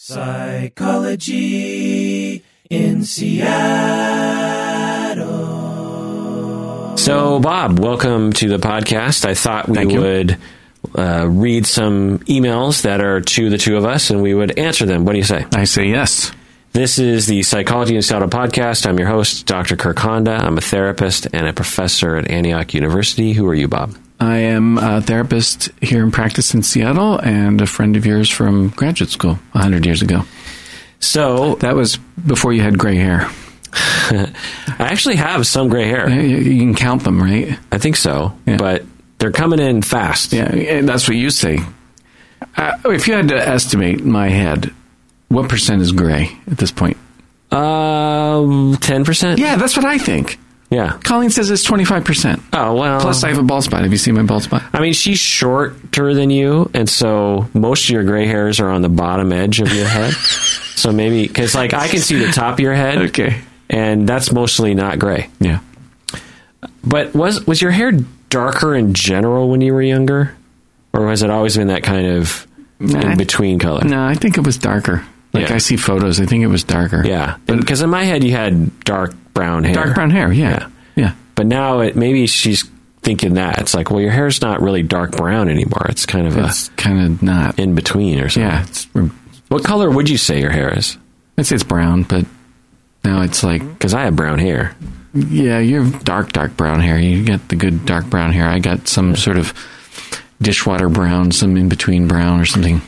Psychology in Seattle. So, Bob, welcome to the podcast. I thought we Thank would uh, read some emails that are to the two of us and we would answer them. What do you say? I say yes. This is the Psychology in Seattle podcast. I'm your host, Dr. Kirk Honda. I'm a therapist and a professor at Antioch University. Who are you, Bob? I am a therapist here in practice in Seattle and a friend of yours from graduate school 100 years ago. So, That was before you had gray hair. I actually have some gray hair. You can count them, right? I think so, Yeah. but they're coming in fast. Yeah, and that's what you say. Uh, if you had to estimate my head, what percent is gray at this point? Um, 10%? Yeah, that's what I think. Yeah. Colleen says it's 25%. Oh, well. Plus, I have a bald spot. Have you seen my bald spot? I mean, she's shorter than you, and so most of your gray hairs are on the bottom edge of your head. so maybe because like I can see the top of your head, Okay. and that's mostly not gray. Yeah. But was was your hair darker in general when you were younger, or has it always been that kind of in between color? No, I think it was darker. Like Yeah. I see photos, I think it was darker. Yeah, because in my head you had dark brown hair. Dark brown hair, yeah. Yeah. Yeah. But now it maybe she's thinking that it's like, well, your hair's not really dark brown anymore. It's kind of It's kind of not. in between or something. Yeah, it's, What color would you say your hair is? I'd say it's brown, but now it's like, Because I have brown hair. yeah, you have dark, dark brown hair. You get the good dark brown hair. I got some sort of dishwater brown, some in between brown or something.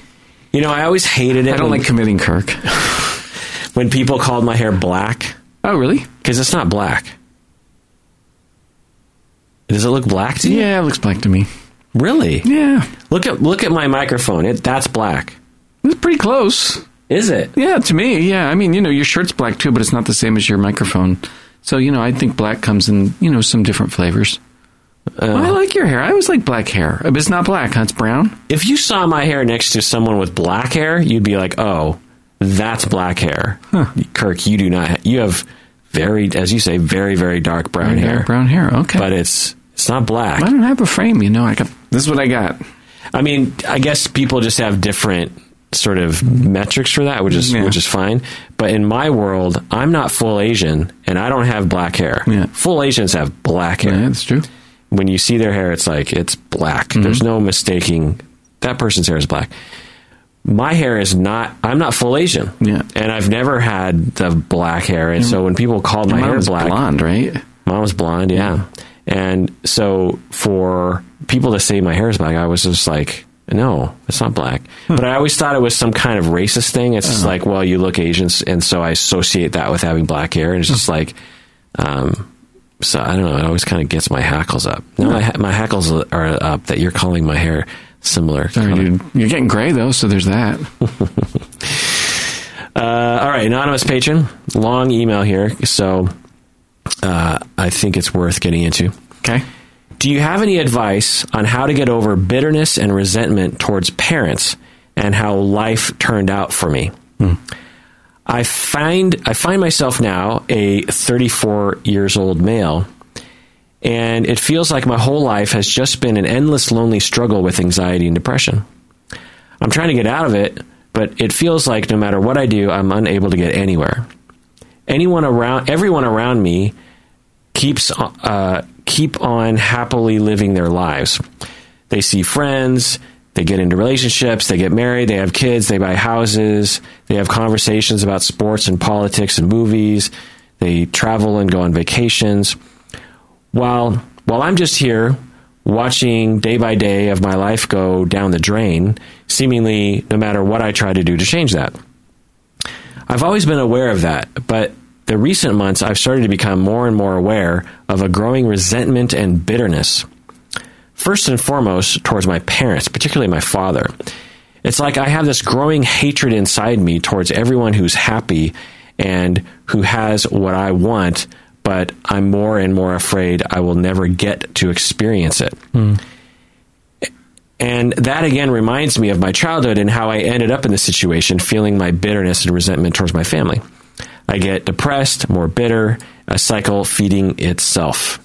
You know, I always hated it I don't when, like committing Kirk. when people called my hair black Oh, really? Because it's not black. Does it look black to you? Yeah, it looks black to me. Really? Yeah, Look at look at my microphone. It that's black. it's pretty close. Is it? Yeah, to me, yeah. I mean, you know, your shirt's black too, but it's not the same as your microphone. So, you know, I think black comes in, you know, some different flavors. Uh, I like your hair. I always like black hair. But it's not black, huh? It's brown. If you saw my hair next to someone with black hair, you'd be like, "Oh, that's black hair." Kirk, you do not. You have very, as you say, very very dark brown hair, Brown hair. Okay. but it's it's not black. I don't have a frame, you know. I got this is what I got. I mean, I guess people just have different sort of metrics for that, which is Yeah. which is fine. But in my world, I'm not full Asian, and I don't have black hair. Yeah. Full Asians have black hair. Yeah, that's true. When you see their hair, it's like it's black. Mm-hmm. There's no mistaking that person's hair is black. My hair is not. I'm not full Asian. Yeah. and I've never had the black hair, and so when people called my hair was black, blonde, right? Mine was blonde, yeah. And so for people to say my hair is black, I was just like, no, it's not black. Hmm. But I always thought it was some kind of racist thing. It's just uh-huh. like, well, you look Asian, and so I associate that with having black hair. And it's just hmm. like, um, so I don't know. It always kind of gets my hackles up. Now my, my hackles are up that you're calling my hair similar. Sorry, dude. You're getting gray though, so there's that. Uh, all right, anonymous patron, long email here. So uh, I think it's worth getting into. Okay. Do you have any advice on how to get over bitterness and resentment towards parents and how life turned out for me? I find I find myself now a 34 years old male and it feels like my whole life has just been an endless lonely struggle with anxiety and depression. I'm trying to get out of it, but it feels like no matter what I do, I'm unable to get anywhere. Anyone around everyone around me keeps uh, keep on happily living their lives. They see friends, they get into relationships, they get married, they have kids, they buy houses, they have conversations about sports and politics and movies, they travel and go on vacations. While while I'm just here watching day by day of my life go down the drain, seemingly no matter what I try to do to change that. I've always been aware of that, but the recent months I've started to become more and more aware of a growing resentment and bitterness. First and foremost, towards my parents, particularly my father. It's like I have this growing hatred inside me towards everyone who's happy and who has what I want, but I'm more and more afraid I will never get to experience it. Hmm. And that again reminds me of my childhood and how I ended up in this situation, feeling my bitterness and resentment towards my family. I get depressed, more bitter, a cycle feeding itself.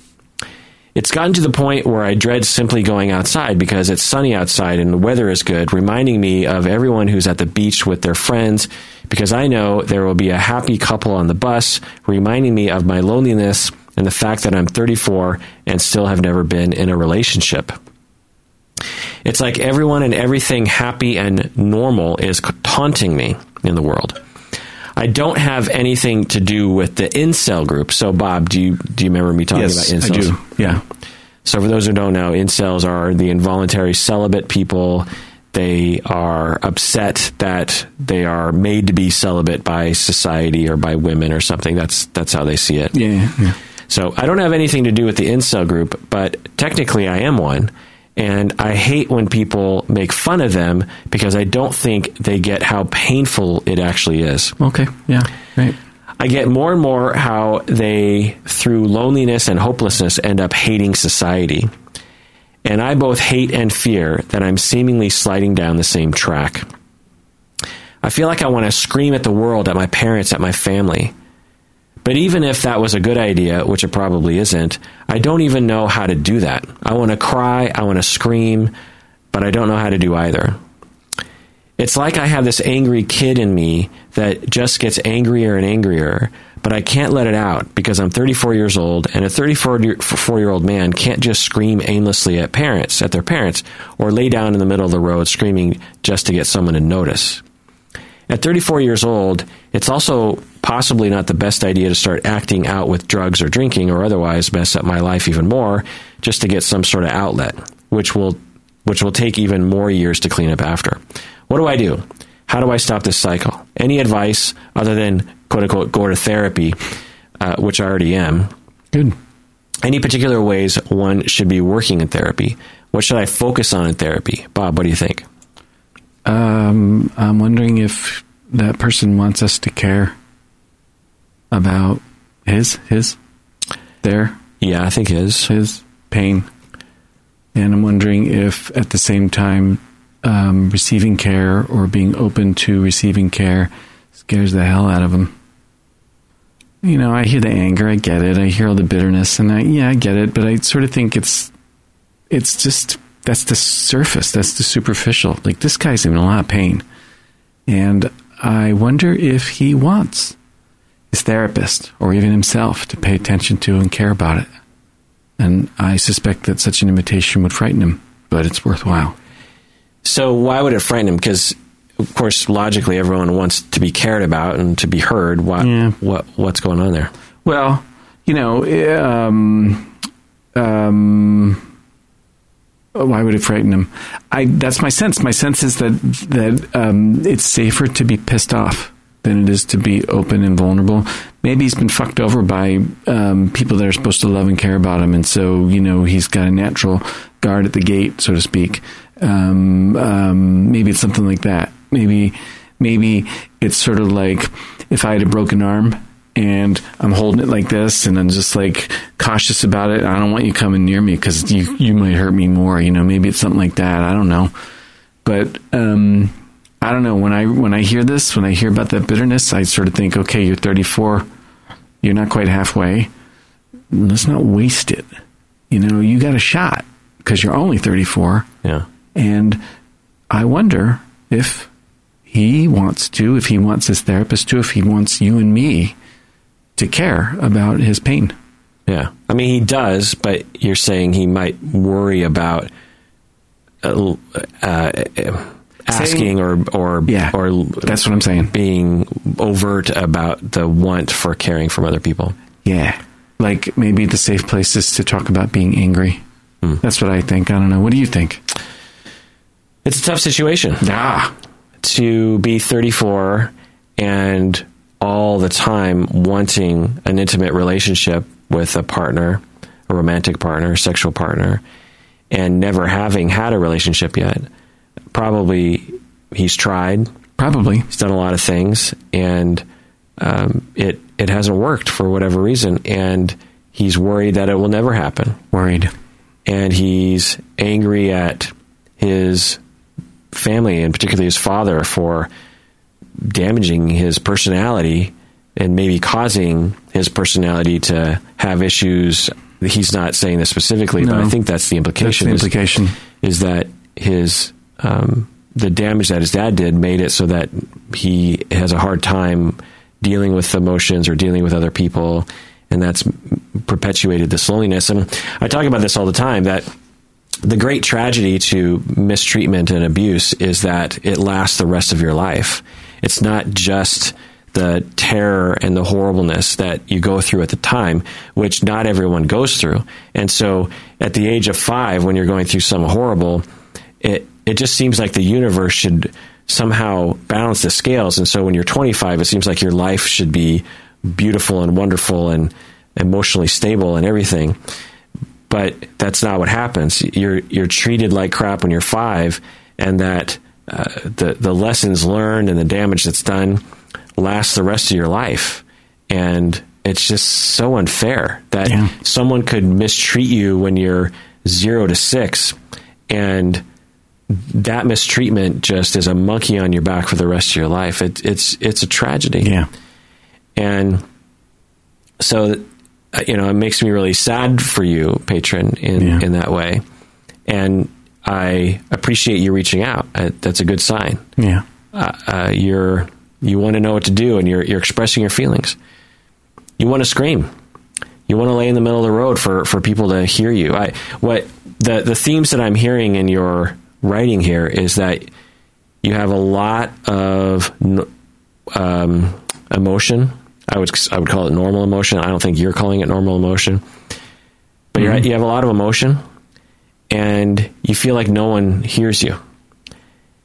It's gotten to the point where I dread simply going outside because it's sunny outside and the weather is good, reminding me of everyone who's at the beach with their friends because I know there will be a happy couple on the bus, reminding me of my loneliness and the fact that I'm 34 and still have never been in a relationship. It's like everyone and everything happy and normal is taunting me in the world. I don't have anything to do with the incel group. So, Bob, do you do you remember me talking yes, about incels? I do. Yeah. So, for those who don't know, incels are the involuntary celibate people. They are upset that they are made to be celibate by society or by women or something. That's that's how they see it. Yeah. yeah. So, I don't have anything to do with the incel group, but technically, I am one. And I hate when people make fun of them because I don't think they get how painful it actually is. Okay. Yeah. Right. I get more and more how they, through loneliness and hopelessness, end up hating society. And I both hate and fear that I'm seemingly sliding down the same track. I feel like I want to scream at the world, at my parents, at my family. But even if that was a good idea, which it probably isn't, I don't even know how to do that. I want to cry, I want to scream, but I don't know how to do either. It's like I have this angry kid in me that just gets angrier and angrier, but I can't let it out because I'm 34 years old, and a 34 year old man can't just scream aimlessly at parents, at their parents, or lay down in the middle of the road screaming just to get someone to notice. At 34 years old, it's also possibly not the best idea to start acting out with drugs or drinking or otherwise mess up my life even more just to get some sort of outlet, which will which will take even more years to clean up after. What do I do? How do I stop this cycle? Any advice other than quote unquote go to therapy, uh, which I already am? Good. Any particular ways one should be working in therapy? What should I focus on in therapy? Bob, what do you think? Um, I'm wondering if that person wants us to care about his his their Yeah, I think his. his pain, and I'm wondering if at the same time um, receiving care or being open to receiving care scares the hell out of him. You know, I hear the anger, I get it, I hear all the bitterness, and I yeah, I get it, but I sort of think it's it's just that's the surface, that's the superficial. Like this guy's in a lot of pain, and I wonder if he wants his therapist or even himself to pay attention to and care about it. And I suspect that such an invitation would frighten him, but it's worthwhile. So why would it frighten him? Because of course, logically, everyone wants to be cared about and to be heard. What Yeah. what what's going on there? Well, you know, um, um, why would it frighten him? I that's my sense. My sense is that that um, it's safer to be pissed off than it is to be open and vulnerable. Maybe he's been fucked over by um, people that are supposed to love and care about him, and so you know he's got a natural guard at the gate, so to speak. Um, um, maybe it's something like that. Maybe maybe it's sort of like if I had a broken arm and I'm holding it like this and I'm just like cautious about it. I don't want you coming near me because you you might hurt me more. You know, maybe it's something like that. I don't know, but um, I don't know when I when I hear this when I hear about that bitterness, I sort of think, okay, you're 34, you're not quite halfway. Let's not waste it. You know, you got a shot because you're only 34. Yeah. And I wonder if he wants to, if he wants his therapist to, if he wants you and me to care about his pain. Yeah. I mean, he does, but you're saying he might worry about uh, uh, asking or or Yeah, or That's what I'm saying. being overt about the want for caring from other people. Yeah. Like maybe the safe place is to talk about being angry. That's what I think. I don't know. What do you think? It's a tough situation. Ah, to be 34 and all the time wanting an intimate relationship with a partner, a romantic partner, a sexual partner, and never having had a relationship yet. Probably he's tried, probably. he's done a lot of things, and um, it it hasn't worked for whatever reason, and he's worried that it will never happen Worried. and he's angry at his family and particularly his father for damaging his personality and maybe causing his personality to have issues he's not saying this specifically, but I think that's the That's implication. the is- implication. is that his um, the damage that his dad did made it so that he has a hard time dealing with emotions or dealing with other people, and that's perpetuated this loneliness. And I talk about this all the time that the great tragedy to mistreatment and abuse is that it lasts the rest of your life. It's not just the terror and the horribleness that you go through at the time, which not everyone goes through. And so at the age of five, when you're going through some horrible, it, it just seems like the universe should somehow balance the scales. And so when you're 25, it seems like your life should be beautiful and wonderful and emotionally stable and everything but that's not what happens. You're you're treated like crap when you're five, and that uh, the the lessons learned and the damage that's done lasts the rest of your life, and it's just so unfair that Yeah. someone could mistreat you when you're zero to six, and that mistreatment just is a monkey on your back for the rest of your life. It, it's it's a tragedy Yeah. and so you know it makes me really sad for you patron in Yeah. in that way and i appreciate you reaching out uh, that's a good sign Yeah. uh, uh, you're you want to know what to do and you're you're expressing your feelings you want to scream you want to lay in the middle of the road for for people to hear you i what the the themes that i'm hearing in your writing here is that you have a lot of um, emotion. I would I would call it normal emotion. I don't think you're calling it normal emotion, but you're, you have a lot of emotion, and you feel like no one hears you.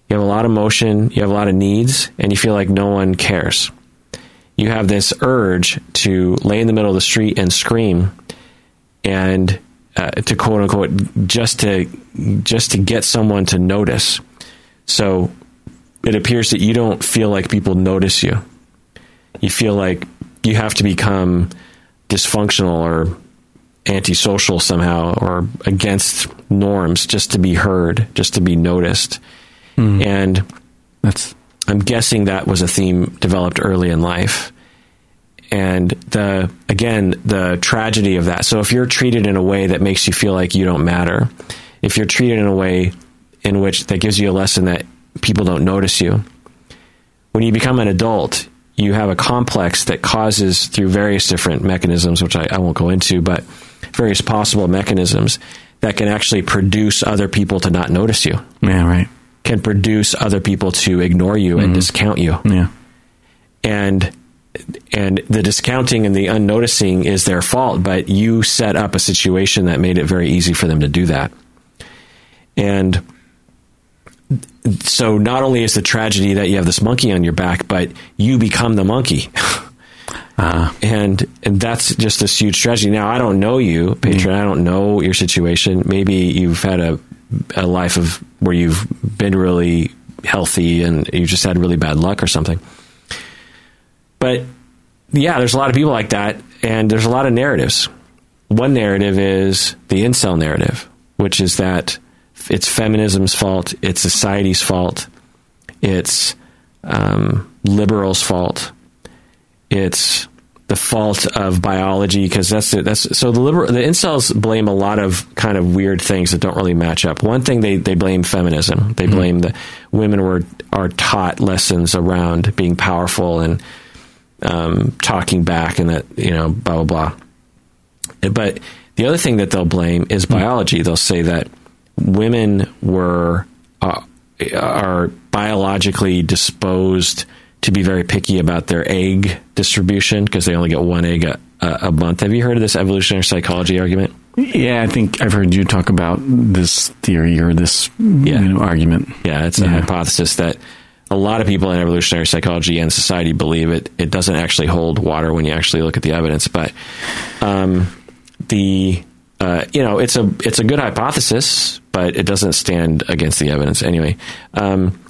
You have a lot of emotion. You have a lot of needs, and you feel like no one cares. You have this urge to lay in the middle of the street and scream, and uh, to quote unquote just to just to get someone to notice. So it appears that you don't feel like people notice you. You feel like you have to become dysfunctional or antisocial somehow or against norms just to be heard, just to be noticed. Hmm. And That's I'm guessing that was a theme developed early in life. And the again, the tragedy of that. So if you're treated in a way that makes you feel like you don't matter, if you're treated in a way in which that gives you a lesson that people don't notice you, when you become an adult, you have a complex that causes through various different mechanisms, which I, I won't go into, but various possible mechanisms that can actually produce other people to not notice you yeah. Right. can produce other people to ignore you and mm-hmm. discount you. Yeah. And and the discounting and the unnoticing is their fault, but you set up a situation that made it very easy for them to do that. And so not only is the tragedy that you have this monkey on your back, but you become the monkey. Uh, and and that's just this huge tragedy. Now I don't know you, patron. I don't know your situation. Maybe you've had a a life of where you've been really healthy and you just had really bad luck or something. But yeah, there's a lot of people like that, and there's a lot of narratives. One narrative is the incel narrative, which is that it's feminism's fault, it's society's fault, it's um, liberals' fault, it's the fault of biology because that's it. That's so the liberal the incels blame a lot of kind of weird things that don't really match up. One thing they they blame feminism. They blame that women were are taught lessons around being powerful and um, talking back and that you know blah blah blah. But the other thing that they'll blame is biology. They'll say that women were uh, are biologically disposed to be very picky about their egg distribution because they only get one egg a, a month. Have you heard of this evolutionary psychology argument? yeah. I think I've heard you talk about this theory or this Yeah. you know, argument. Yeah, it's a Yeah. hypothesis that a lot of people in evolutionary psychology and society believe it. It doesn't actually hold water when you actually look at the evidence, but um, the uh, you know it's a it's a good hypothesis, but it doesn't stand against the evidence anyway. Um,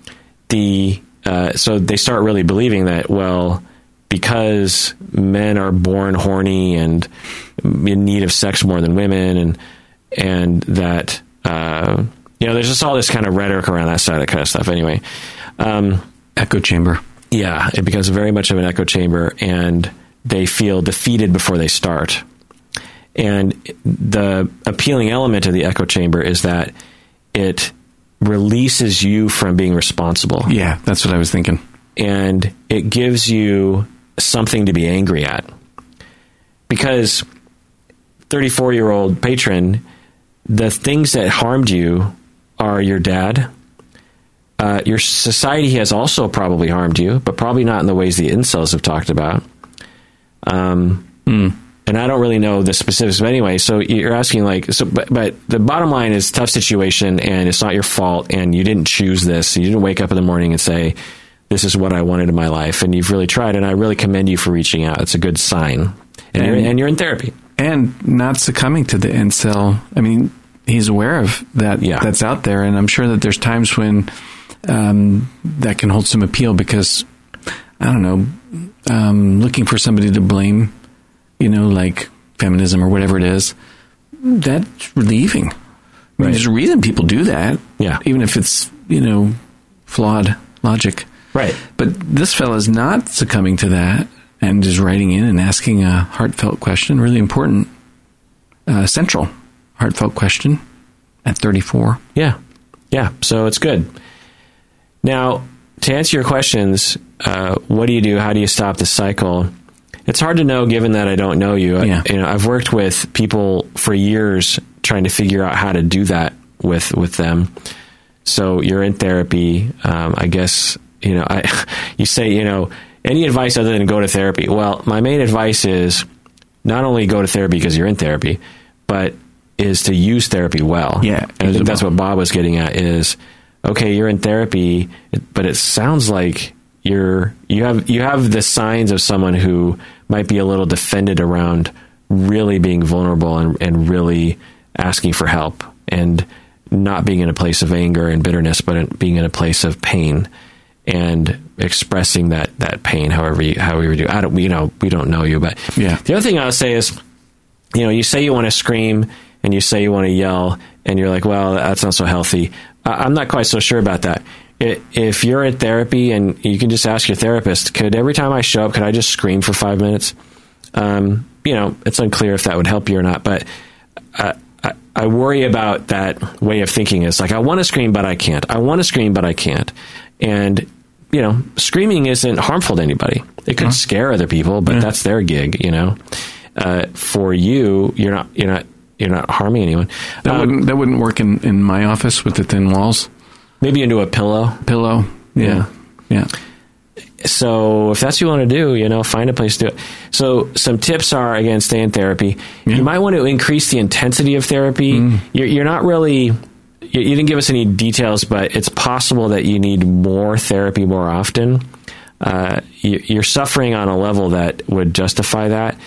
the uh, so they start really believing that well because men are born horny and in need of sex more than women and and that uh, you know there's just all this kind of rhetoric around that side of kind of stuff anyway um, Echo chamber. yeah it becomes very much of an echo chamber and they feel defeated before they start And the appealing element of the echo chamber is that it releases you from being responsible Yeah, that's what I was thinking. and it gives you something to be angry at. Because 34 year old patron, the things that harmed you are your dad. Uh, your society has also probably harmed you, but probably not in the ways the incels have talked about. Um, And I don't really know the specifics, but anyway, so you're asking like, so, but, but the bottom line is tough situation, and it's not your fault, and you didn't choose this. You didn't wake up in the morning and say, "This is what I wanted in my life," and you've really tried, and I really commend you for reaching out. It's a good sign, and, you're, And- and you're in therapy. and not succumbing to the incel. I mean, he's aware of that. Yeah. that's out there, and I'm sure that there's times when um, that can hold some appeal because I don't know, um, looking for somebody to blame, you know, like feminism or whatever it is. That's relieving. I mean, There's a reason people do that. Yeah. even if it's you know flawed logic. Right. But this fellow is not succumbing to that and is writing in and asking a heartfelt question, really important, uh, central heartfelt question at 34. Yeah. Yeah. So it's good. Now, to answer your questions, uh, what do you do? How do you stop the cycle? It's hard to know given that I don't know you. I, you know, I've worked with people for years trying to figure out how to do that with, with them. So you're in therapy. Um, I guess, you know, I, you say, you know, any advice other than go to therapy? Well, my main advice is not only go to therapy because you're in therapy, but is to use therapy well. Yeah, And I think that's what Bob was getting at is okay, you're in therapy, but it sounds like you're you have you have the signs of someone who might be a little defended around really being vulnerable and, and really asking for help and not being in a place of anger and bitterness, but being in a place of pain and expressing that that pain however you however you do. I don't you know we don't know you, but Yeah. The other thing I'll say is you know, you say you want to scream and you say you want to yell, and you're like, well, that's not so healthy. I- I'm not quite so sure about that. If you're in therapy and you can just ask your therapist, could every time I show up, could I just scream for five minutes? Um, you know, it's unclear if that would help you or not, but I, I, I worry about that way of thinking. It's like, I want to scream, but I can't. I want to scream, but I can't. And, you know, screaming isn't harmful to anybody. It could scare other people, but that's their gig, you know. Uh, for you, you're not, you're not, you're not harming anyone. That Um, wouldn't that wouldn't work in, in my office with the thin walls. Maybe into a pillow. Pillow. Yeah. Yeah. So if that's what you want to do, you know, find a place to do it. So some tips are again, stay in therapy. You might want to increase the intensity of therapy. You're, you're not really. You, you didn't give us any details, but it's possible that you need more therapy more often. Uh, you, you're suffering on a level that would justify that.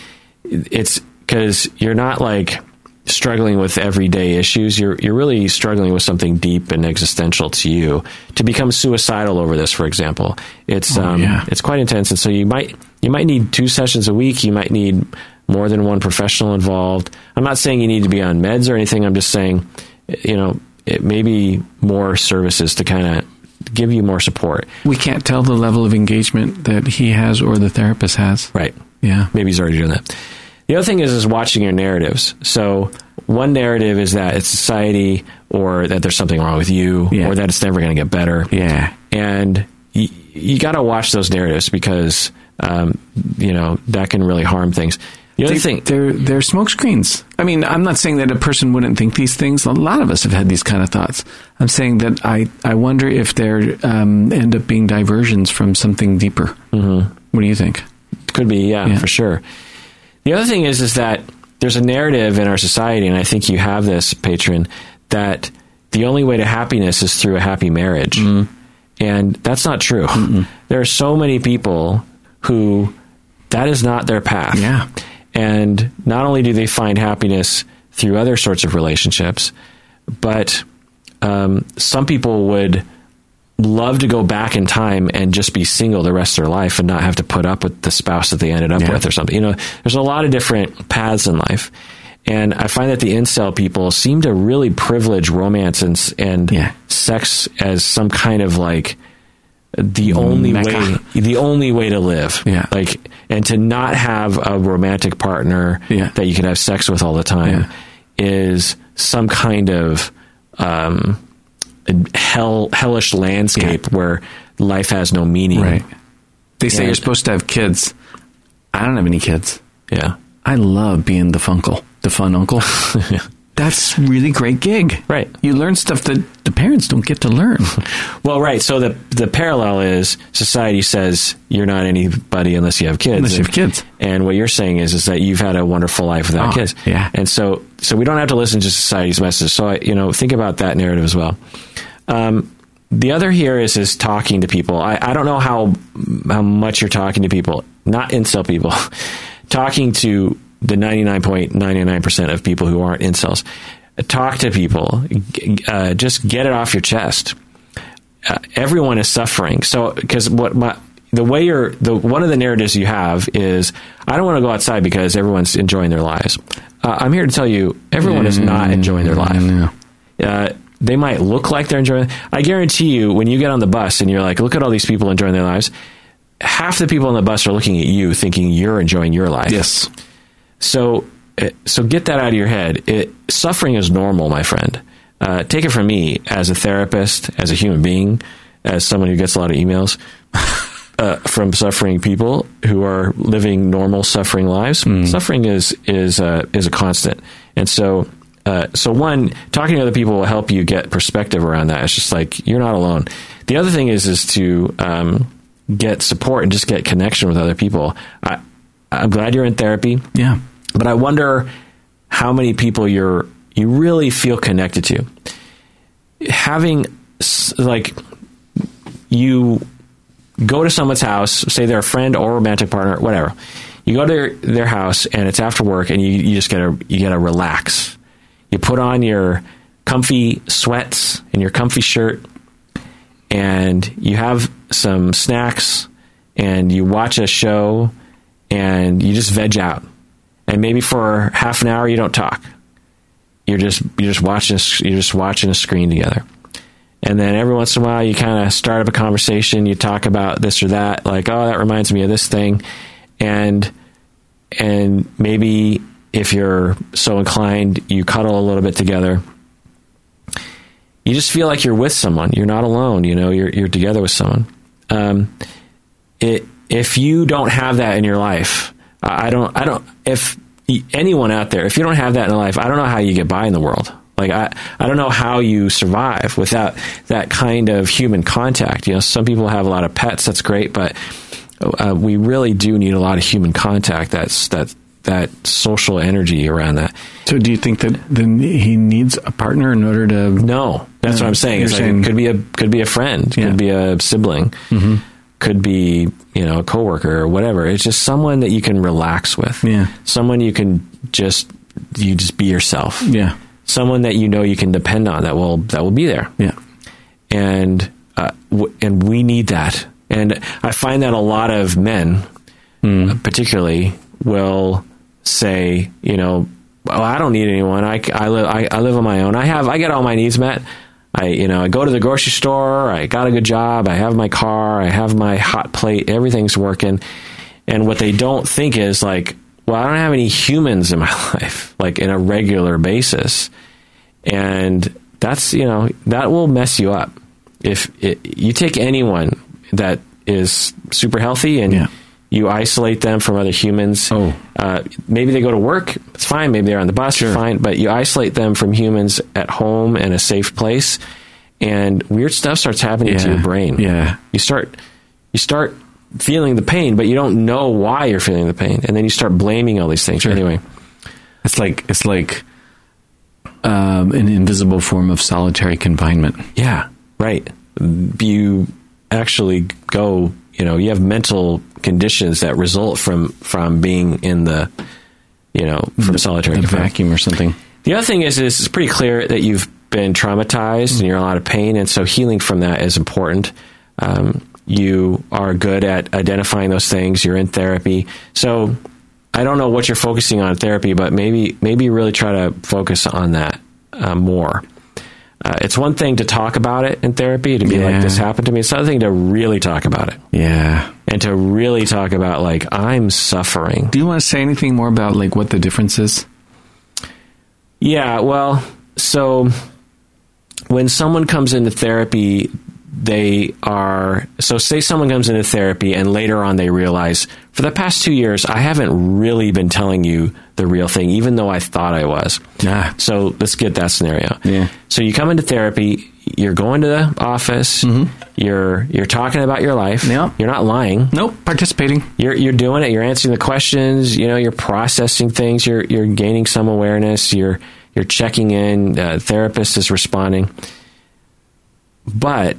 It's because you're not like struggling with everyday issues. You're you're really struggling with something deep and existential to you. To become suicidal over this, for example, it's um, yeah. it's quite intense, and so you might you might need two sessions a week. You might need more than one professional involved. I'm not saying you need to be on meds or anything. I'm just saying, you know, it may be more services to kind of give you more support. We can't tell the level of engagement that he has or the therapist has. Right. Yeah. Maybe he's already doing that. The other thing is is watching your narratives. So one narrative is that it's society, or that there's something wrong with you, Yeah. or that it's never going to get better. Yeah. And you, you got to watch those narratives because um, you know that can really harm things. The other They- thing, They're they're smoke screens. I mean, I'm not saying that a person wouldn't think these things. A lot of us have had these kind of thoughts. I'm saying that I I wonder if there um, end up being diversions from something deeper. Mm-hmm. What do you think? Could be, yeah, Yeah. for sure. The other thing is, is that there's a narrative in our society, and I think you have this, patron, that the only way to happiness is through a happy marriage, and that's not true. There are so many people who that is not their path. Yeah. and not only do they find happiness through other sorts of relationships, but um, some people would love to go back in time and just be single the rest of their life and not have to put up with the spouse that they ended up Yeah. with or something. You know, there's a lot of different paths in life. And I find that the incel people seem to really privilege romance and, and Yeah. sex as some kind of like the only Mecca. way the only way to live. Yeah. Like and to not have a romantic partner Yeah. that you can have sex with all the time is some kind of um, hell hellish landscape where life has no meaning. Right. They say Yeah. you're supposed to have kids. I don't have any kids. Yeah. I love being the funkle, the fun uncle. That's really great gig. Right. You learn stuff that the parents don't get to learn. Well, right. So the the parallel is society says you're not anybody unless you have kids. Unless you And- have kids. And what you're saying is is that you've had a wonderful life without Oh, kids. yeah. And so so we don't have to listen to society's message. So I, you know, think about that narrative as well. Um, the other here is is talking to people. I, I don't know how how much you're talking to people, not incel people, talking to the 99.99% of people who aren't incels. Talk to people. Uh, just get it off your chest. Uh, everyone is suffering. So because what my the way you're the one of the narratives you have is I don't want to go outside because everyone's enjoying their lives. Uh, I'm here to tell you everyone is not enjoying their life uh, they might look like they're enjoying. I guarantee you, when you get on the bus and you're like, "Look at all these people enjoying their lives," half the people on the bus are looking at you, thinking you're enjoying your life. Yes. So, uh, so get that out of your head. It, suffering is normal, my friend. Uh, take it from me as a therapist, as a human being, as someone who gets a lot of emails uh, from suffering people who are living normal suffering lives. Suffering is is uh, is a constant, and so. Uh, so one, talking to other people will help you get perspective around that. It's just like you're not alone. The other thing is is to um, get support and just get connection with other people. I, I'm glad you're in therapy. Yeah. But I wonder how many people you're you really feel connected to. Having like you go to someone's house, say they're a friend or romantic partner, whatever. You go to their, their house and it's after work, and you, you just gotta you gotta relax. You put on your comfy sweats and your comfy shirt, and you have some snacks, and you watch a show, and you just veg out. And maybe for half an hour you don't talk. You're just you're just watching you're just watching a screen together. And then every once in a while, you kind of start up a conversation. You talk about this or that, like, "Oh, that reminds me of this thing," and and maybe if you're so inclined, you cuddle a little bit together. You just feel like you're with someone. You're not alone. You know, you're you're together with someone. Um, it, if you don't have that in your life, I don't. I don't. If anyone out there, if you don't have that in life, I don't know how you get by in the world. Like I, I don't know how you survive without that kind of human contact. You know, some people have a lot of pets. That's great, but uh, we really do need a lot of human contact. That's that that social energy around that. So do you think that then he needs a partner in order to No, that's Yeah, what I'm saying. It's saying- it could be a could be a friend, Yeah. could be a sibling, could be you know a coworker or whatever. It's just someone that you can relax with. Yeah. someone you can just you just be yourself. Yeah. Someone that you know you can depend on that will that will be there. Yeah. and uh, w- and we need that. And I find that a lot of men, uh, particularly, will say, you know, oh, I don't need anyone. I, I live I, I live on my own. I have I get all my needs met. I you know I go to the grocery store. I got a good job. I have my car. I have my hot plate. Everything's working. And what they don't think is like, well, I don't have any humans in my life, like in a regular basis and that's you know that will mess you up if it, you take anyone that is super healthy and Yeah. You isolate them from other humans Oh. uh, maybe they go to work it's fine maybe they're on the bus Sure. fine but you isolate them from humans at home in a safe place and weird stuff starts happening to your brain Yeah. you start you start feeling the pain but you don't know why you're feeling the pain and then you start blaming all these things anyway It's like it's like um, an invisible form of solitary confinement. Yeah, right. You actually go, you know, you have mental conditions that result from from being in the, you know, from solitary vacuum or something. The other thing is, is it's pretty clear that you've been traumatized and you're in a lot of pain, and so healing from that is important. Um, you are good at identifying those things. You're in therapy, so I don't know what you're focusing on in therapy, but maybe maybe really try to focus on that uh, more. Uh, it's one thing to talk about it in therapy to be Yeah. like this happened to me. It's another thing to really talk about it Yeah. and to really talk about like I'm suffering. Do you want to say anything more about like what the difference is? Yeah, well, so when someone comes into therapy, they are so say someone comes into therapy and later on they realize for the past 2 years I haven't really been telling you the real thing even though I thought I was. Ah. So let's get that scenario. Yeah. So you come into therapy, you're going to the office, mm-hmm. you're you're talking about your life. Yeah. You're not lying Nope. Participating. you're you're doing it. You're answering the questions. You know, you're processing things. You're you're gaining some awareness. You're you're checking in. The therapist is responding. But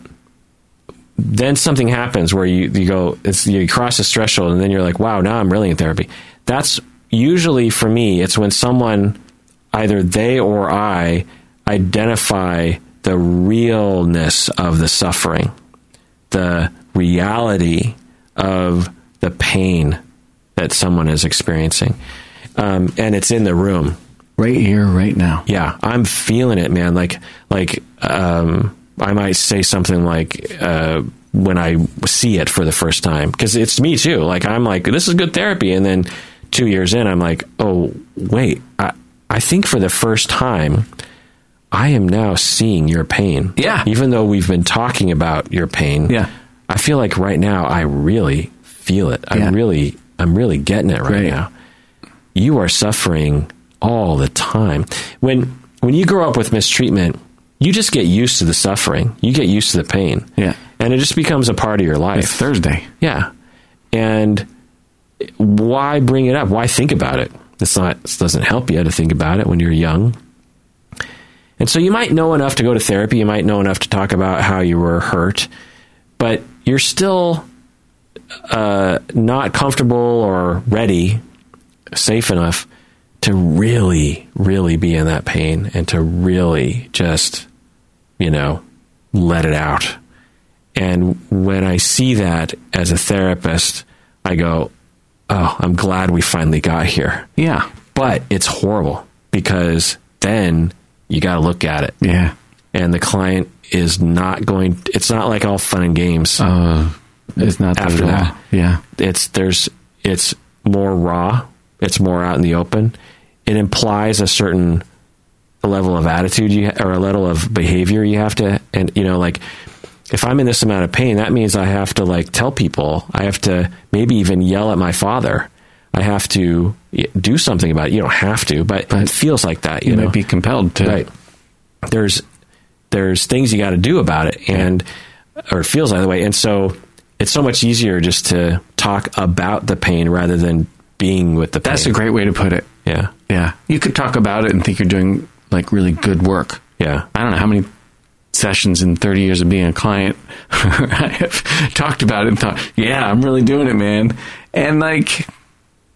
then something happens where you you go it's you cross this threshold and then you're like, wow, now I'm really in therapy. That's usually for me. It's when someone either they or I identify the realness of the suffering the reality of the pain that someone is experiencing. Um, and it's in the room. Right here, right now. Yeah, I'm feeling it, man. Like, like, um, I might say something like, uh, when I see it for the first time, because it's me too. Like, I'm like, this is good therapy. And then two years in, I'm like, oh, wait, I, I think for the first time, I am now seeing your pain. Yeah. Even though we've been talking about your pain. Yeah. I feel like right now I really feel it. Yeah. really I'm really getting it right Great. now. You are suffering all the time. When when you grow up with mistreatment, you just get used to the suffering. You get used to the pain. Yeah. And it just becomes a part of your It's life. Thursday. Yeah. And why bring it up? Why think about it? It's not it doesn't help you to think about it when you're young. And so you might know enough to go to therapy, you might know enough to talk about how you were hurt, but you're still uh, not comfortable or ready, safe enough to really, really be in that pain and to really just, you know, let it out. And when I see that as a therapist, I go, oh, I'm glad we finally got here. Yeah. But it's horrible because then you got to look at it. Yeah. And the client is not going, it's not like all fun and games. Uh, it's not that After that. Yeah. it's, there's, it's more raw, it's more out in the open. It implies a certain level of attitude you or a level of behavior you have to, and you know, like if I'm in this amount of pain, that means I have to like tell people, I have to maybe even yell at my father. I have to do something about it. You don't have to, but, it feels like that. You, You know? might be compelled to. right there's there's things you got to do about it and or it feels that way and so it's so much easier just to talk about the pain rather than being with the pain That's a great way to put it. Yeah Yeah. You could talk about it and think you're doing like really good work. yeah I don't know how many sessions in 30 years of being a client I have talked about it and thought, yeah, I'm really doing it, man. And like,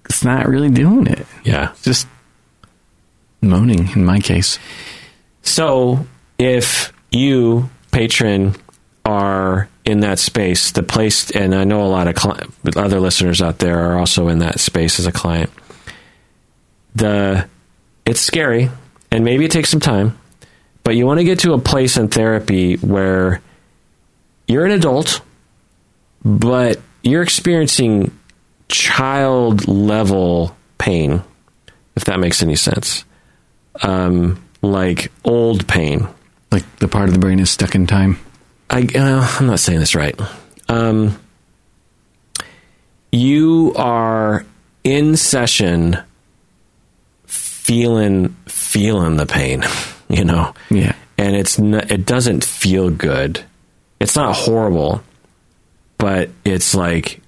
it's not really doing it. yeah It's just moaning in my case. so if you patron are in that space the place and i know a lot of cli- other listeners out there are also in that space as a client the it's scary and maybe it takes some time but you want to get to a place in therapy where you're an adult but you're experiencing child level pain if that makes any sense um, like old pain Like the part of the brain is stuck in time. I, uh, I'm not saying this right. Um, you are in session, feeling feeling the pain, you know, Yeah. and it's not, it doesn't feel good. It's not horrible, but it's like,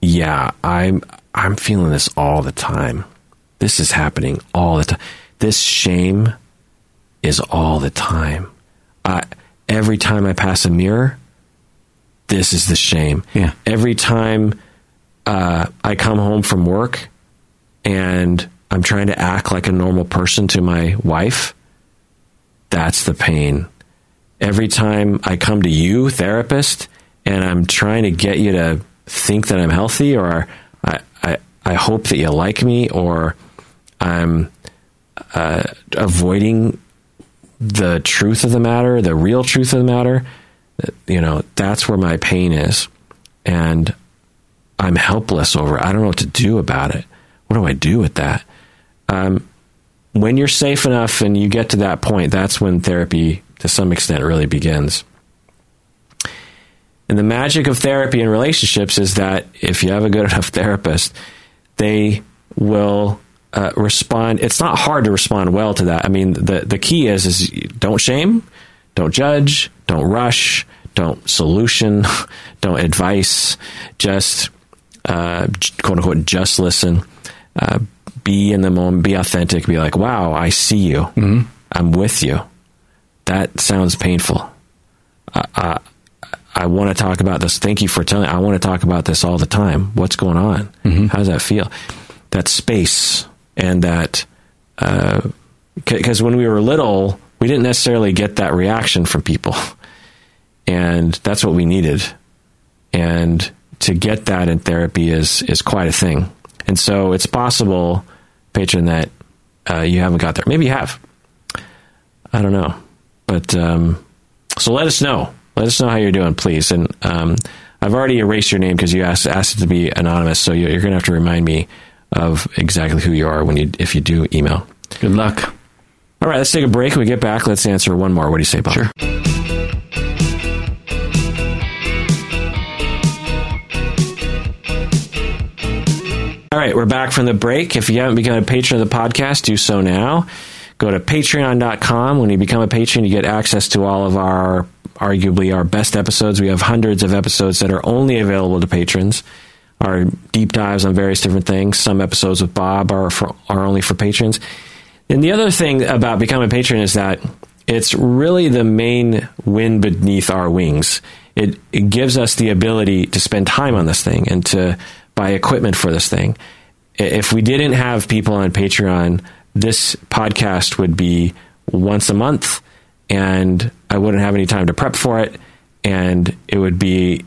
yeah, I'm I'm feeling this all the time. This is happening all the time. This shame is all the time. I, every time I pass a mirror, this is the shame. Yeah. Every time uh, I come home from work and I'm trying to act like a normal person to my wife, that's the pain. Every time I come to you, therapist, and I'm trying to get you to think that I'm healthy or I, I, I hope that you like me or I'm uh, avoiding the truth of the matter, the real truth of the matter, you know, that's where my pain is. And I'm helpless over it. I don't know what to do about it. What do I do with that? Um, when you're safe enough and you get to that point, that's when therapy, to some extent, really begins. And the magic of therapy and relationships is that if you have a good enough therapist, they will uh, respond. It's not hard to respond well to that. I mean, the the key is is don't shame, don't judge, don't rush, don't solution, don't advice. Just uh, quote unquote, just listen. Uh, be in the moment. Be authentic. Be like, wow, I see you. Mm-hmm. I'm with you. That sounds painful. Uh, I want to talk about this. Thank you for telling. I want to talk about this all the time. What's going on? Mm-hmm. How does that feel? That space and that because uh, when we were little, we didn't necessarily get that reaction from people, and that's what we needed. And to get that in therapy is is quite a thing. And so it's possible, patron, that uh, you haven't got there. Maybe you have. I don't know, but um, so let us know let us know how you're doing, please. And um, I've already erased your name because you asked asked it to be anonymous. So you're, going to have to remind me of exactly who you are when you if you do email. Good luck. All right, let's take a break. When we get back, let's answer one more. What do you say, Bob? Sure. All right, we're back from the break. If you haven't become a patron of the podcast, do so now. Go to patreon.com. When you become a patron, you get access to all of our arguably our best episodes. We have hundreds of episodes that are only available to patrons. Our deep dives on various different things. Some episodes with Bob are for, are only for patrons. And the other thing about becoming a patron is that it's really the main wind beneath our wings. It, it gives us the ability to spend time on this thing and to buy equipment for this thing. If we didn't have people on Patreon, this podcast would be once a month and I wouldn't have any time to prep for it, and it would be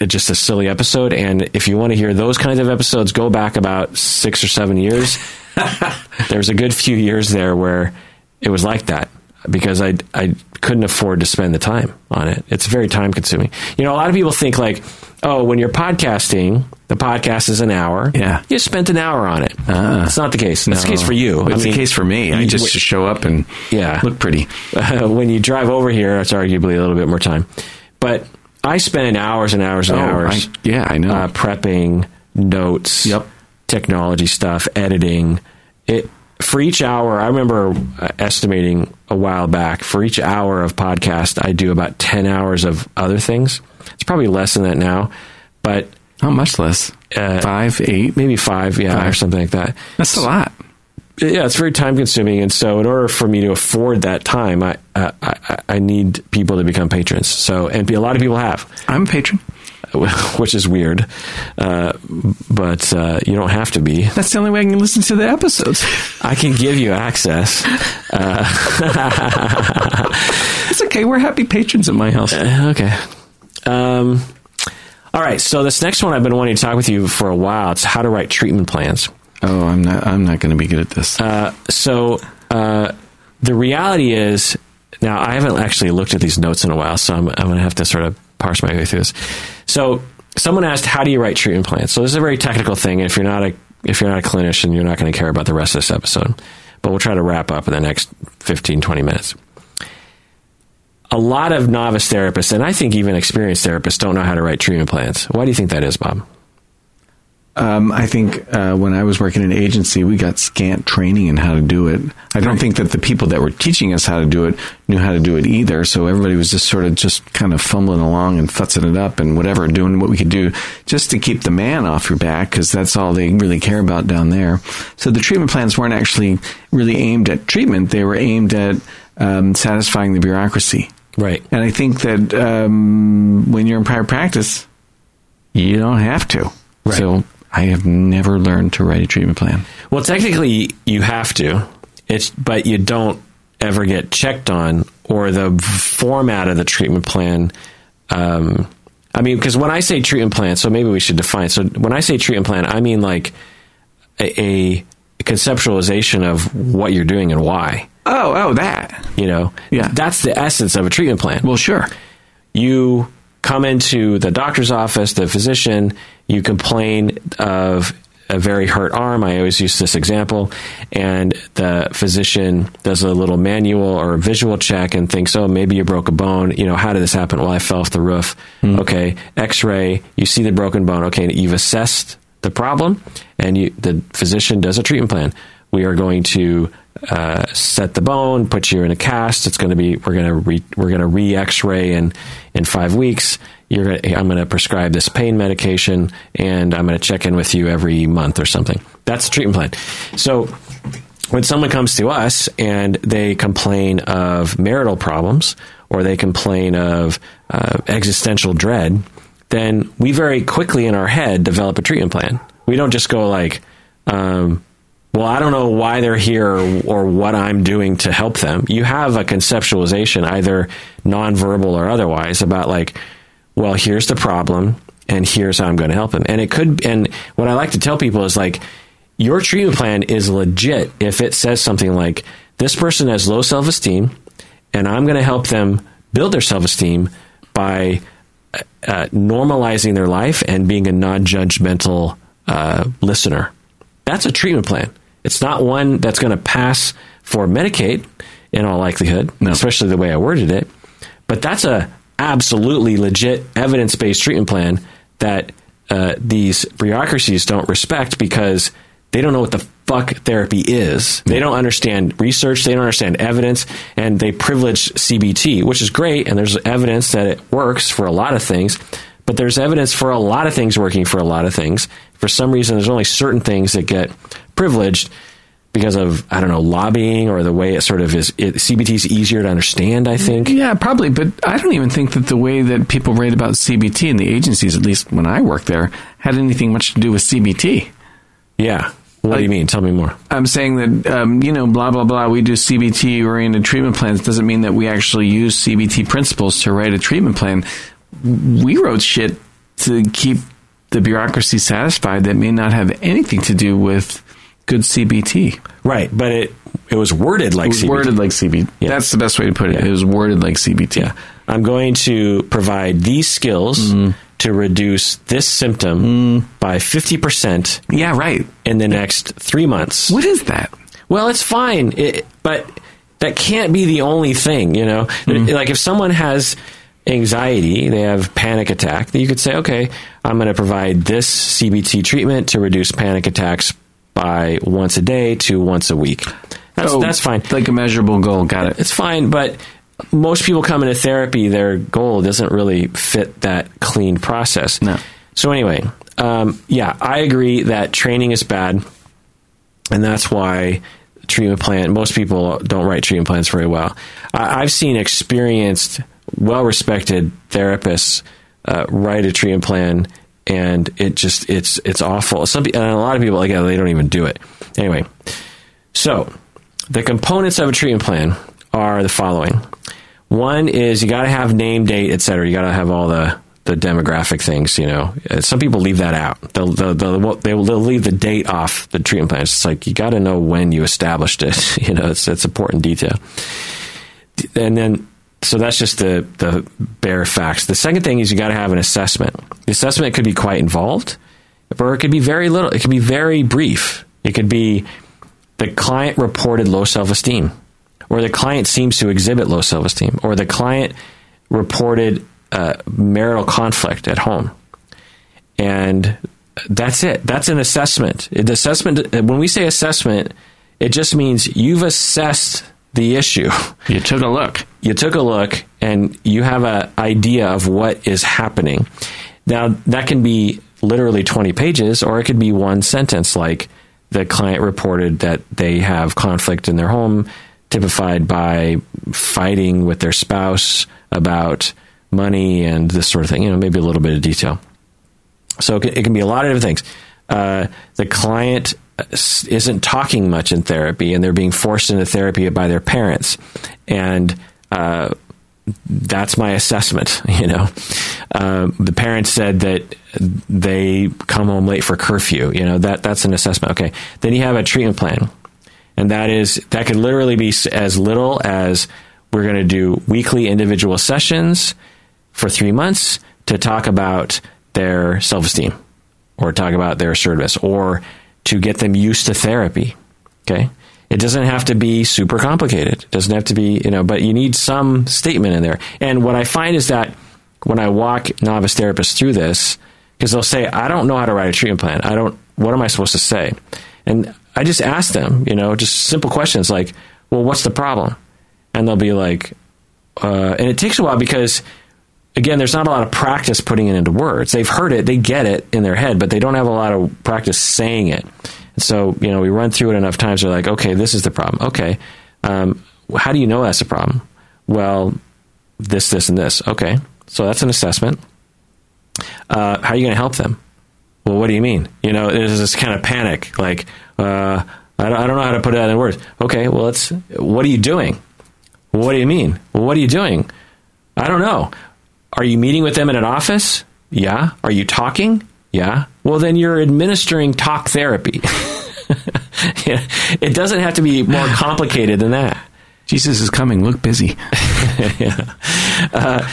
just a silly episode. And if you want to hear those kinds of episodes, go back about six or seven years. There's a good few years there where it was like that because I I couldn't afford to spend the time on it. It's very time consuming. You know, a lot of people think like, oh, when you're podcasting, the podcast is an hour. Yeah, you spent an hour on it. Uh, it's not the case. That's no. the case for you. It's I mean, the case for me. I just w- show up and yeah, look pretty. Uh, when you drive over here, it's arguably a little bit more time, but I spend hours and hours and oh, hours. I, yeah, I know. Uh, prepping notes. Yep. Technology stuff, editing. It for each hour, I remember uh, estimating a while back, for each hour of podcast, I do about 10 hours of other things. It's probably less than that now, but. Not much less. Uh, five, eight? Maybe five, yeah, five. or something like that. That's a lot. Yeah, it's very time consuming. And so, in order for me to afford that time, I, uh, I, I need people to become patrons. So, and be a lot of people have. I'm a patron. which is weird. Uh, but uh, you don't have to be. That's the only way I can listen to the episodes. I can give you access. Uh, it's okay. We're happy patrons at my house. Uh, okay. Um, all right. So this next one I've been wanting to talk with you for a while. It's how to write treatment plans. Oh, I'm not. I'm not going to be good at this. Uh, so uh, the reality is, now I haven't actually looked at these notes in a while, so I'm, I'm going to have to sort of parse my way through this. So someone asked, "How do you write treatment plans?" So this is a very technical thing. If you're not a if you're not a clinician, you're not going to care about the rest of this episode. But we'll try to wrap up in the next 15, 20 minutes. A lot of novice therapists, and I think even experienced therapists, don't know how to write treatment plans. Why do you think that is, Bob? Um, I think uh, when I was working in an agency, we got scant training in how to do it. I don't think that the people that were teaching us how to do it knew how to do it either. So everybody was just sort of just kind of fumbling along and futzing it up and whatever, doing what we could do just to keep the man off your back because that's all they really care about down there. So the treatment plans weren't actually really aimed at treatment; they were aimed at um, satisfying the bureaucracy. Right. And I think that um, when you're in private practice, you don't have to. Right. So I have never learned to write a treatment plan. Well, technically, you have to. It's but you don't ever get checked on, or the format of the treatment plan. Um, I mean, because when I say treatment plan, so maybe we should define. So when I say treatment plan, I mean like a, a conceptualization of what you're doing and why. Oh, oh, that. You know, Yeah. that's the essence of a treatment plan. Well, sure. you come into the doctor's office, the physician, you complain of a very hurt arm. I always use this example. And the physician does a little manual or visual check and thinks, oh, maybe you broke a bone. You know, how did this happen? Well, I fell off the roof. Hmm. Okay. X ray, you see the broken bone. Okay. You've assessed the problem and you, the physician does a treatment plan. We are going to uh, set the bone, put you in a cast. It's going to be we're going to re, we're going to re X-ray in in five weeks. You're gonna, I'm going to prescribe this pain medication, and I'm going to check in with you every month or something. That's the treatment plan. So when someone comes to us and they complain of marital problems or they complain of uh, existential dread, then we very quickly in our head develop a treatment plan. We don't just go like, um, well, I don't know why they're here or, what I'm doing to help them. You have a conceptualization, either nonverbal or otherwise, about like, well, here's the problem and here's how I'm going to help them. And it could, and what I like to tell people is like, your treatment plan is legit if it says something like, this person has low self esteem and I'm going to help them build their self esteem by uh, normalizing their life and being a non judgmental uh, listener. That's a treatment plan. It's not one that's going to pass for Medicaid in all likelihood, especially the way I worded it. But that's a absolutely legit evidence based treatment plan that uh, these bureaucracies don't respect because they don't know what the fuck therapy is. They don't understand research, they don't understand evidence, and they privilege CBT, which is great, and there's evidence that it works for a lot of things. But there's evidence for a lot of things working for a lot of things. For some reason, there's only certain things that get privileged because of I don't know lobbying or the way it sort of is. It, CBT is easier to understand. I think. Yeah, probably. But I don't even think that the way that people write about CBT in the agencies, at least when I worked there, had anything much to do with CBT. Yeah. What do you mean? Tell me more. I'm saying that, um, you know, blah, blah, blah, we do CBT oriented treatment plans doesn't mean that we actually use CBT principles to write a treatment plan. We wrote shit to keep the bureaucracy satisfied that may not have anything to do with good CBT. Right, but it it was worded like It was CBT. worded like CBT. Yeah. That's the best way to put it. Yeah. It was worded like CBT. Yeah. I'm going to provide these skills Mm. to reduce this symptom by 50% Yeah, right. in the next three months. What is that? Well, it's fine, it, but that can't be the only thing, you know? Like if someone has anxiety, they have panic attack, then you could say, okay, I'm going to provide this CBT treatment to reduce panic attacks by once a day to once a week. That's, Oh, that's fine. Like a measurable goal. Got it. It's fine, but most people come into therapy, their goal doesn't really fit that clean process. No. So anyway, um, yeah, I agree that training is bad, and that's why treatment plan. Most people don't write treatment plans very well. I, I've seen experienced, well-respected therapists uh, write a treatment plan, and it just it's it's awful. Some and a lot of people like they don't even do it. Anyway, so the components of a treatment plan are the following. One is you got to have name, date, etc. You got to have all the the demographic things. You know, Uh, some people leave that out. They'll they'll, they'll, they'll, they'll leave the date off the treatment plan. It's like you got to know when you established it. You know, it's it's important detail. And then so that's just the the bare facts. The second thing is you got to have an assessment. The assessment could be quite involved, or it could be very little. It could be very brief. It could be the client reported low self esteem, or the client seems to exhibit low self esteem, or the client reported uh, marital conflict at home. And that's it. That's an assessment. The assessment, when we say assessment, it just means you've assessed the issue. You took a look. You took a look and you have an idea of what is happening. Now, that can be literally 20 pages, or it could be one sentence like the client reported that they have conflict in their home, typified by fighting with their spouse about money and this sort of thing. You know, maybe a little bit of detail. So it can, be a lot of different things. Uh, the client isn't talking much in therapy, and they're being forced into therapy by their parents, and uh, that's my assessment. You know, uh, the parents said that they come home late for curfew. You know that that's an assessment. Okay, then you have a treatment plan, and that is that could literally be as little as we're going to do weekly individual sessions for three months to talk about their self esteem or talk about their service or to get them used to therapy. Okay. It doesn't have to be super complicated. It doesn't have to be, you know, but you need some statement in there. And what I find is that when I walk novice therapists through this, because they'll say, I don't know how to write a treatment plan. I don't, what am I supposed to say? And I just ask them, you know, just simple questions like, well, what's the problem? And they'll be like, uh, and it takes a while because again, there's not a lot of practice putting it into words. They've heard it, they get it in their head, but they don't have a lot of practice saying it. And so, you know, we run through it enough times. They're like, okay, this is the problem. Okay, um, how do you know that's a problem? Well, this, this, and this. Okay, so that's an assessment. Uh, how are you going to help them? Well, what do you mean? You know, there's this kind of panic, like, uh, I, don't, I don't know how to put it in words. Okay, well, it's what are you doing? What do you mean? What are you doing? I don't know. Are you meeting with them in an office? Yeah. Are you talking? Yeah. Well, then you're administering talk therapy. It doesn't have to be more complicated than that. Jesus is coming. Look busy. because uh,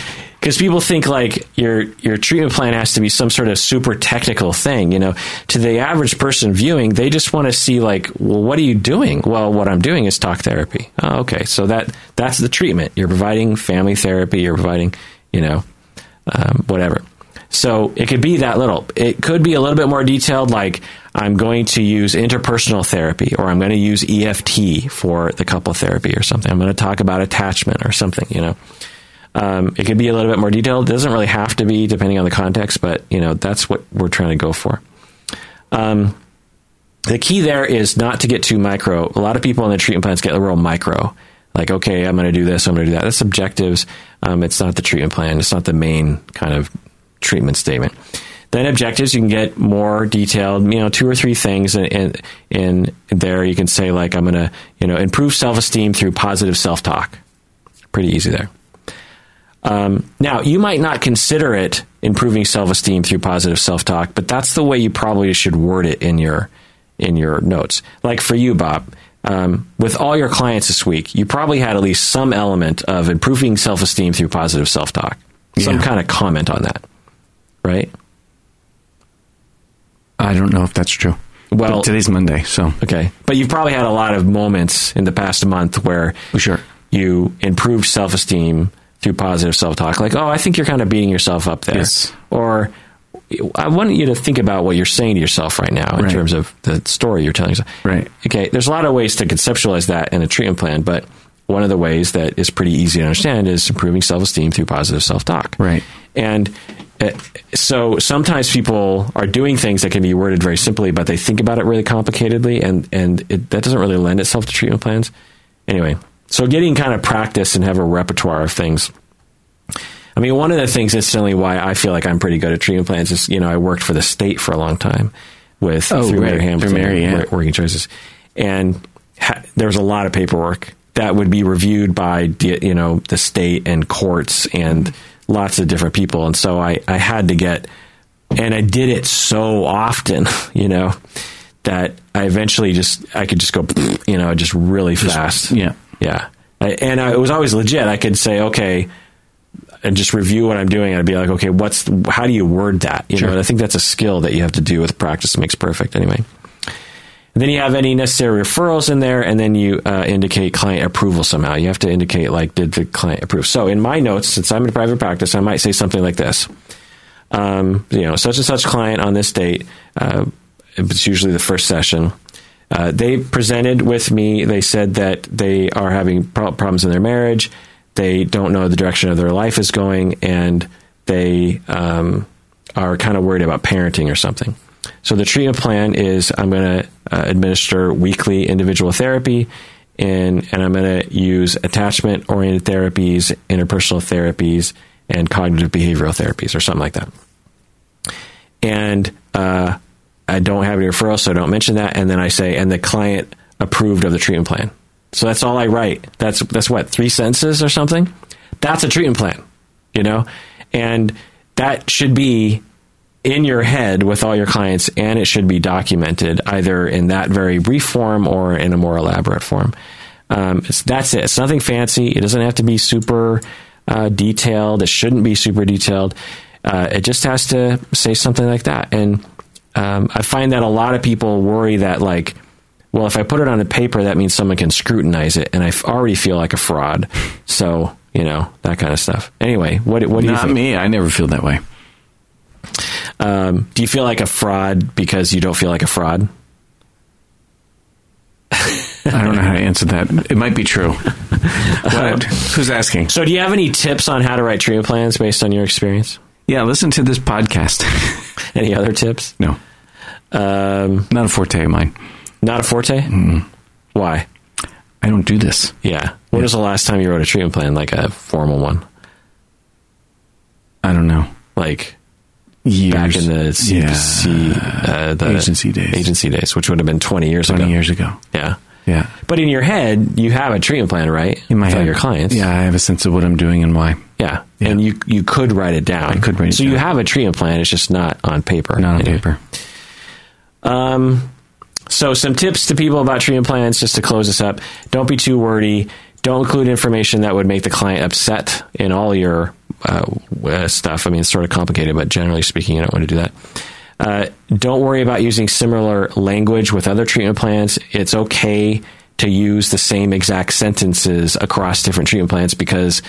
people think like your your treatment plan has to be some sort of super technical thing. You know, to the average person viewing, they just want to see like, well, what are you doing? Well, what I'm doing is talk therapy. Oh, okay, so that that's the treatment. You're providing family therapy. You're providing, you know, um, whatever. So it could be that little. It could be a little bit more detailed, like I'm going to use interpersonal therapy, or I'm going to use EFT for the couple therapy, or something. I'm going to talk about attachment or something. You know. Um, it could be a little bit more detailed. It doesn't really have to be, depending on the context, but you know that's what we're trying to go for. Um, the key there is not to get too micro. A lot of people in the treatment plans get a real micro. Like, okay, I'm going to do this, I'm going to do that. That's objectives. Um, it's not the treatment plan. It's not the main kind of treatment statement. Then objectives, you can get more detailed. You know, two or three things in in, in there. You can say like, I'm going to you know improve self esteem through positive self talk. Pretty easy there. Um, now, you might not consider it improving self-esteem through positive self-talk, but that's the way you probably should word it in your in your notes. Like for you, Bob, um, with all your clients this week, you probably had at least some element of improving self-esteem through positive self-talk. Some kind of comment on that, right? I don't know if that's true. Well- But today's Monday, so Okay, but you've probably had a lot of moments in the past month where sure. you improved self esteem through positive self talk. Like, oh, I think you're kind of beating yourself up there. Yes. Or I want you to think about what you're saying to yourself right now in Right. terms of the story you're telling yourself. Right. Okay, there's a lot of ways to conceptualize that in a treatment plan, but one of the ways that is pretty easy to understand is improving self esteem through positive self talk. Right. And uh, so sometimes people are doing things that can be worded very simply, but they think about it really complicatedly, and and it, that doesn't really lend itself to treatment plans. Anyway, so getting kind of practice and have a repertoire of things. I mean, one of the things instantly why I feel like I'm pretty good at treatment plans is you know I worked for the state for a long time with Oh, through right. Mayor Hamilton Through Mayor, yeah. Working choices, and ha- there was a lot of paperwork that would be reviewed by you know the state and courts and mm-hmm. lots of different people, and so I I had to get, and I did it so often, you know, that I eventually just I could just go, you know, just really fast, yeah. yeah, I, and I, it was always legit. I could say okay. And just review what I'm doing. I'd be like, okay, what's the, how do you word that? You Sure. know, and I think that's a skill that you have to do with practice. Makes perfect anyway. And then you have any necessary referrals in there, and then you uh, indicate client approval somehow. You have to indicate, like, did the client approve? So in my notes, since I'm in private practice, I might say something like this. Um, you know, such and such client on this date, uh, it's usually the first session. Uh, they presented with me. They said that they are having pro- problems in their marriage. They don't know the direction of their life is going, and they um, are kind of worried about parenting or something. So the treatment plan is I'm going to uh, administer weekly individual therapy, and and I'm going to use attachment oriented therapies, interpersonal therapies, and cognitive behavioral therapies, or something like that. And uh, I don't have any referrals, so I don't mention that. And then I say, and the client approved of the treatment plan. So that's all I write. That's that's what three sentences or something. That's a treatment plan, you know, and that should be in your head with all your clients, and it should be documented either in that very brief form or in a more elaborate form. Um, that's it. It's nothing fancy. It doesn't have to be super uh, detailed. It shouldn't be super detailed. Uh, it just has to say something like that. And um, I find that a lot of people worry that like, well, if I put it on a paper, that means someone can scrutinize it, and I already feel like a fraud. So you know that kind of stuff. Anyway, what what do you Not me. I never feel that way. Um, do you feel like a fraud because you don't feel like a fraud? I don't know how to answer that. It might be true. What? Who's asking? So, do you have any tips on how to write treatment plans based on your experience? Yeah, listen to this podcast. Any other tips? no, Um, not a forte of mine. Not a forte. Why? I don't do this. Yeah. When was the last time you wrote a treatment plan, like a formal one? I don't know. Like Years. back in the CPC, uh, the Agency days. agency days, which would have been twenty years 20 ago. years ago. Yeah. Yeah. But in your head, you have a treatment plan, right? In my head. your clients. Yeah, I have a sense of what I'm doing and why. Yeah. Yeah. And you you could write it down. I could write it So you have a treatment plan. It's just not on paper. Not on Anyway. paper. Um, so some tips to people about treatment plans, just to close this up. Don't be too wordy. Don't include information that would make the client upset in all your uh, uh, stuff. I mean, it's sort of complicated, but generally speaking, you don't want to do that. Uh, don't worry about using similar language with other treatment plans. It's okay to use the same exact sentences across different treatment plans because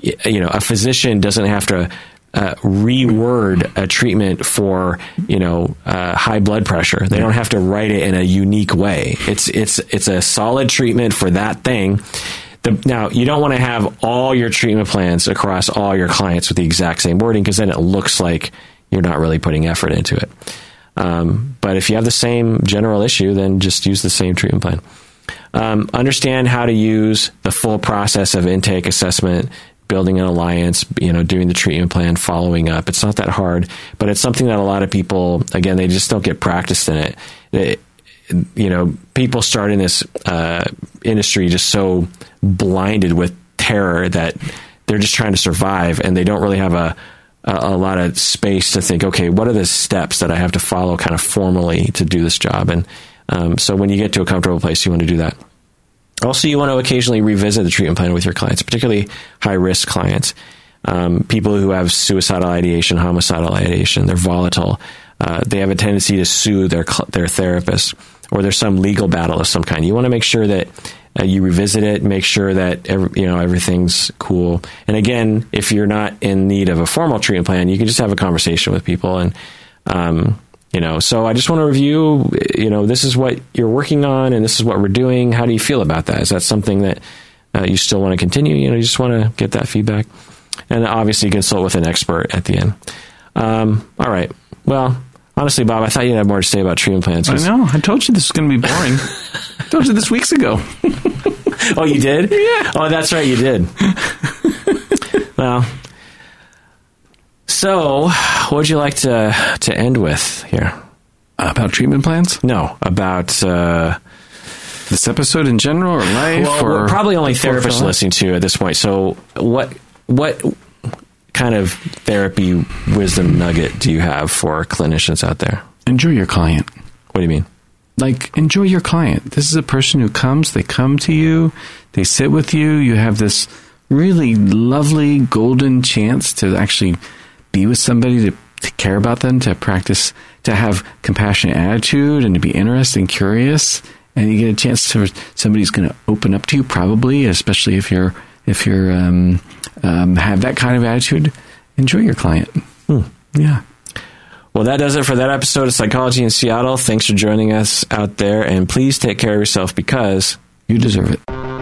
you know a physician doesn't have to uh, reword a treatment for you know uh, high blood pressure. They don't have to write it in a unique way. It's it's it's a solid treatment for that thing. The, now you don't want to have all your treatment plans across all your clients with the exact same wording because then it looks like you're not really putting effort into it. Um, but if you have the same general issue, then just use the same treatment plan. Um, understand how to use the full process of intake assessment, building an alliance, you know, doing the treatment plan, following up. It's not that hard, but it's something that a lot of people, again, they just don't get practiced in it. They- you know, people start in this uh, industry just so blinded with terror that they're just trying to survive and they don't really have a, a, a lot of space to think, okay, what are the steps that I have to follow kind of formally to do this job? And um, so when you get to a comfortable place, you want to do that. Also, you want to occasionally revisit the treatment plan with your clients, particularly high risk clients, um, people who have suicidal ideation, homicidal ideation. They're volatile. Uh, they have a tendency to sue their their therapist, or there's some legal battle of some kind. You want to make sure that uh, you revisit it, make sure that every, you know everything's cool. And again, if you're not in need of a formal treatment plan, you can just have a conversation with people and. Um, you know, so I just want to review. You know, this is what you're working on, and this is what we're doing. How do you feel about that? Is that something that uh, you still want to continue? You know, you just want to get that feedback, and obviously consult with an expert at the end. Um, all right. Well, honestly, Bob, I thought you'd have more to say about treatment plans. i know. I told you this was going to be boring. I told you this weeks ago. Oh, you did? Yeah. Oh, that's right, you did. well, so what would you like to to end with here? About treatment plans? No, about. Uh, This episode in general or life? well, or we're probably only therapists listening to at this point. So, what what kind of therapy wisdom nugget do you have for clinicians out there? Enjoy your client. What do you mean? like enjoy your client. This is a person who comes, they come to you, they sit with you, you have this really lovely golden chance to actually be with somebody to, to care about them, to practice to have compassionate attitude and to be interested and curious. And you get a chance to somebody's going to open up to you, probably, especially if you're if you're um, um, have that kind of attitude. Enjoy your client. Yeah. Well, that does it for that episode of Psychology in Seattle. Thanks for joining us out there, and please take care of yourself because You deserve it.